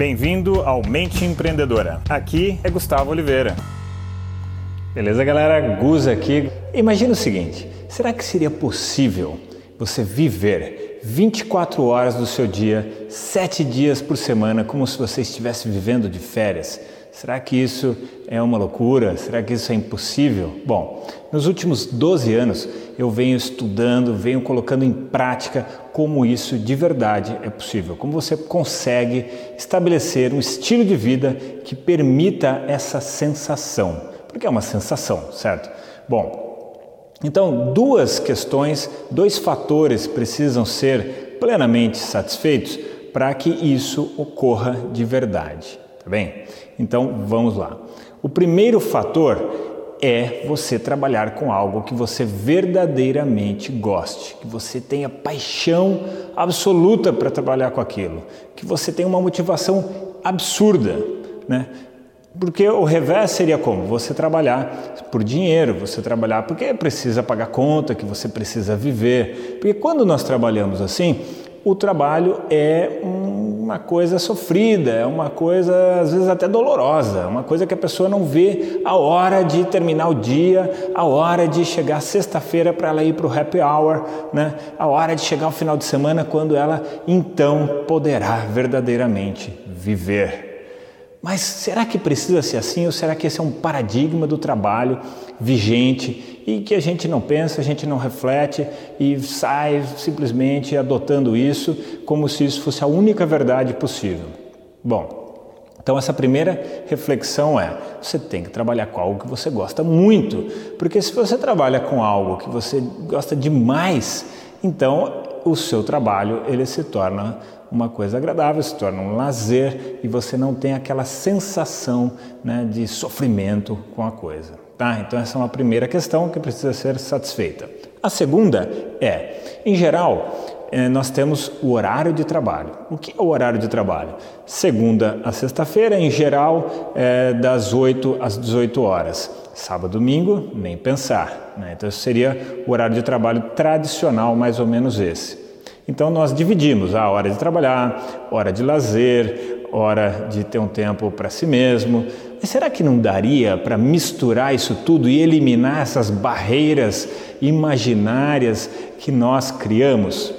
Bem-vindo ao Mente Empreendedora. Aqui é Gustavo Oliveira. Beleza, galera? Gus aqui. Imagina o seguinte: será que seria possível você viver 24 horas do seu dia, 7 dias por semana, como se você estivesse vivendo de férias? Será que isso é uma loucura? Será que isso é impossível? Bom, nos últimos 12 anos eu venho estudando, venho colocando em prática como isso de verdade é possível, como você consegue estabelecer um estilo de vida que permita essa sensação, porque é uma sensação, certo? Bom, então duas questões, dois fatores precisam ser plenamente satisfeitos para que isso ocorra de verdade, tá bem? Então vamos lá. O primeiro fator é você trabalhar com algo que você verdadeiramente goste, que você tenha paixão absoluta para trabalhar com aquilo, que você tenha uma motivação absurda, né? Porque o revés seria como? Você trabalhar por dinheiro, você trabalhar porque precisa pagar conta, que você precisa viver. Porque quando nós trabalhamos assim, o trabalho é uma coisa sofrida, é uma coisa às vezes até dolorosa, uma coisa que a pessoa não vê a hora de terminar o dia, a hora de chegar sexta-feira para ela ir para o happy hour, né? a hora de chegar ao final de semana quando ela então poderá verdadeiramente viver. Mas será que precisa ser assim ou será que esse é um paradigma do trabalho vigente e que a gente não pensa, a gente não reflete e sai simplesmente adotando isso como se isso fosse a única verdade possível? Bom, então essa primeira reflexão é: você tem que trabalhar com algo que você gosta muito, porque se você trabalha com algo que você gosta demais, então o seu trabalho ele se torna uma coisa agradável, se torna um lazer e você não tem aquela sensação né, de sofrimento com a coisa. Tá? Então, essa é uma primeira questão que precisa ser satisfeita. A segunda é, em geral, nós temos o horário de trabalho. O que é o horário de trabalho? Segunda a sexta-feira, em geral, é das 8 às 18 horas. Sábado, domingo, nem pensar. Né? Então, seria o horário de trabalho tradicional, mais ou menos esse. Então nós dividimos a hora de trabalhar, hora de lazer, hora de ter um tempo para si mesmo. Mas será que não daria para misturar isso tudo e eliminar essas barreiras imaginárias que nós criamos?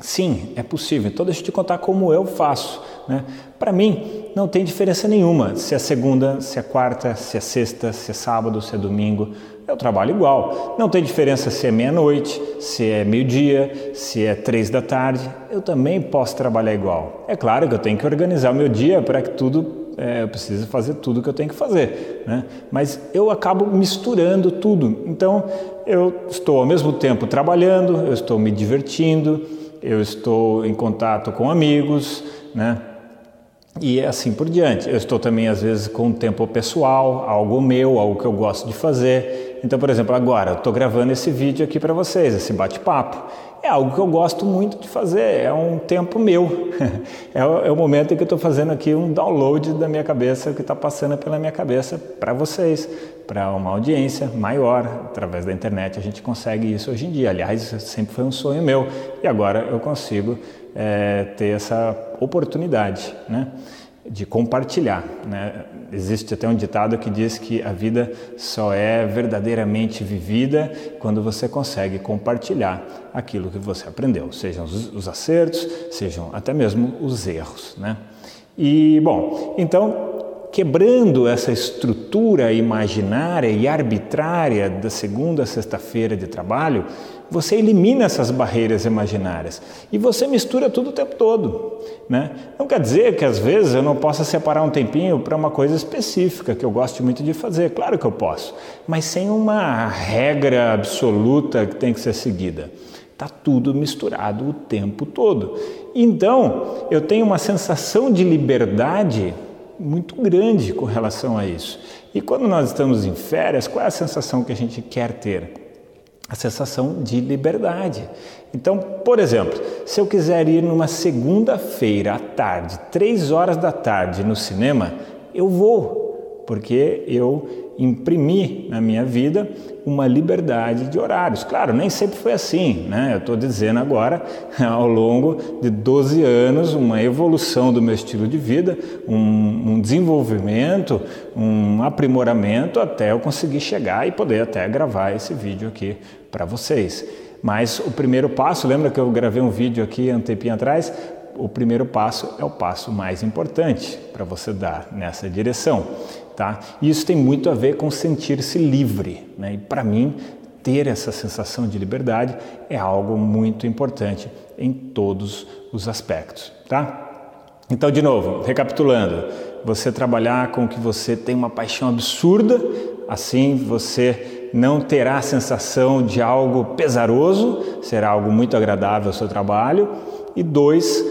Sim, é possível. Então deixa eu te contar como eu faço. Né? Para mim, não tem diferença nenhuma se é segunda, se é quarta, se é sexta, se é sábado, se é domingo. Eu trabalho igual. Não tem diferença se é meia-noite, se é meio-dia, se é três da tarde. Eu também posso trabalhar igual. É claro que eu tenho que organizar o meu dia para que tudo é, eu preciso fazer tudo que eu tenho que fazer, né? Mas eu acabo misturando tudo. Então eu estou ao mesmo tempo trabalhando, eu estou me divertindo, eu estou em contato com amigos, né? E assim por diante. Eu estou também, às vezes, com um tempo pessoal, algo meu, algo que eu gosto de fazer. Então, por exemplo, agora eu estou gravando esse vídeo aqui para vocês, esse bate-papo. É algo que eu gosto muito de fazer, é um tempo meu. é, o, é o momento em que eu estou fazendo aqui um download da minha cabeça, que está passando pela minha cabeça para vocês, para uma audiência maior. Através da internet a gente consegue isso hoje em dia. Aliás, sempre foi um sonho meu e agora eu consigo é, ter essa oportunidade né, de compartilhar. Né? Existe até um ditado que diz que a vida só é verdadeiramente vivida quando você consegue compartilhar aquilo que você aprendeu, sejam os, os acertos, sejam até mesmo os erros. Né? E, bom, então quebrando essa estrutura imaginária e arbitrária da segunda a sexta-feira de trabalho, você elimina essas barreiras imaginárias e você mistura tudo o tempo todo. Né? Não quer dizer que às vezes eu não possa separar um tempinho para uma coisa específica que eu gosto muito de fazer, claro que eu posso, mas sem uma regra absoluta que tem que ser seguida. Está tudo misturado o tempo todo. Então, eu tenho uma sensação de liberdade muito grande com relação a isso. E quando nós estamos em férias, qual é a sensação que a gente quer ter? a sensação de liberdade. Então, por exemplo, se eu quiser ir numa segunda-feira à tarde, três horas da tarde no cinema, eu vou. Porque eu imprimi na minha vida uma liberdade de horários. Claro, nem sempre foi assim, né? Eu estou dizendo agora, ao longo de 12 anos, uma evolução do meu estilo de vida, um, um desenvolvimento, um aprimoramento até eu conseguir chegar e poder até gravar esse vídeo aqui para vocês. Mas o primeiro passo, lembra que eu gravei um vídeo aqui um tempinho atrás? O primeiro passo é o passo mais importante para você dar nessa direção. Tá? E isso tem muito a ver com sentir-se livre. Né? E para mim, ter essa sensação de liberdade é algo muito importante em todos os aspectos. Tá? Então, de novo, recapitulando, você trabalhar com o que você tem uma paixão absurda, assim você não terá a sensação de algo pesaroso, será algo muito agradável ao seu trabalho. E dois,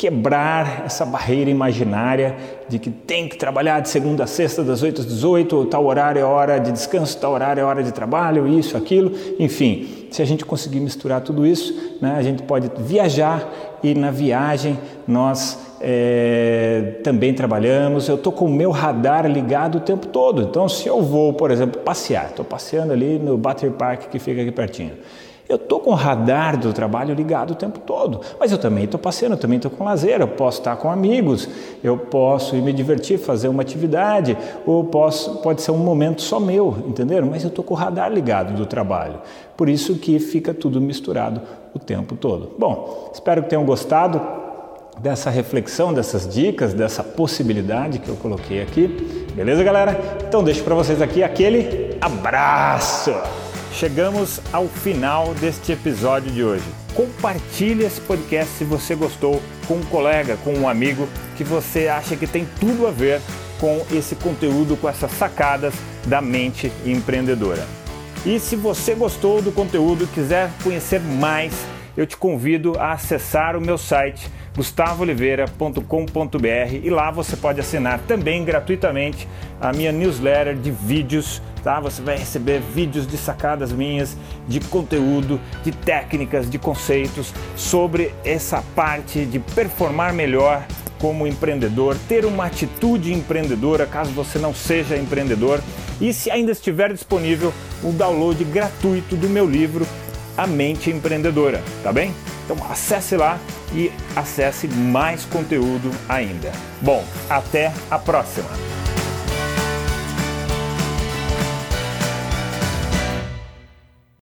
quebrar essa barreira imaginária de que tem que trabalhar de segunda a sexta, das 8 às 18, tal horário é hora de descanso, tal horário é hora de trabalho, isso, aquilo, enfim. Se a gente conseguir misturar tudo isso, né, a gente pode viajar e na viagem nós é, também trabalhamos. Eu estou com o meu radar ligado o tempo todo. Então, se eu vou, por exemplo, passear, estou passeando ali no Battery Park que fica aqui pertinho. Eu estou com o radar do trabalho ligado o tempo todo, mas eu também estou passeando, eu também estou com lazer, eu posso estar com amigos, eu posso ir me divertir, fazer uma atividade, ou posso, pode ser um momento só meu, entenderam? Mas eu estou com o radar ligado do trabalho. Por isso que fica tudo misturado o tempo todo. Bom, espero que tenham gostado dessa reflexão, dessas dicas, dessa possibilidade que eu coloquei aqui. Beleza, galera? Então deixo para vocês aqui aquele abraço. Chegamos ao final deste episódio de hoje. Compartilhe esse podcast se você gostou com um colega, com um amigo que você acha que tem tudo a ver com esse conteúdo, com essas sacadas da mente empreendedora. E se você gostou do conteúdo e quiser conhecer mais, eu te convido a acessar o meu site gustavooliveira.com.br e lá você pode assinar também gratuitamente a minha newsletter de vídeos, tá? Você vai receber vídeos de sacadas minhas, de conteúdo, de técnicas, de conceitos sobre essa parte de performar melhor como empreendedor, ter uma atitude empreendedora caso você não seja empreendedor e se ainda estiver disponível o download gratuito do meu livro A Mente Empreendedora, tá bem? Então acesse lá e acesse mais conteúdo ainda. Bom, até a próxima!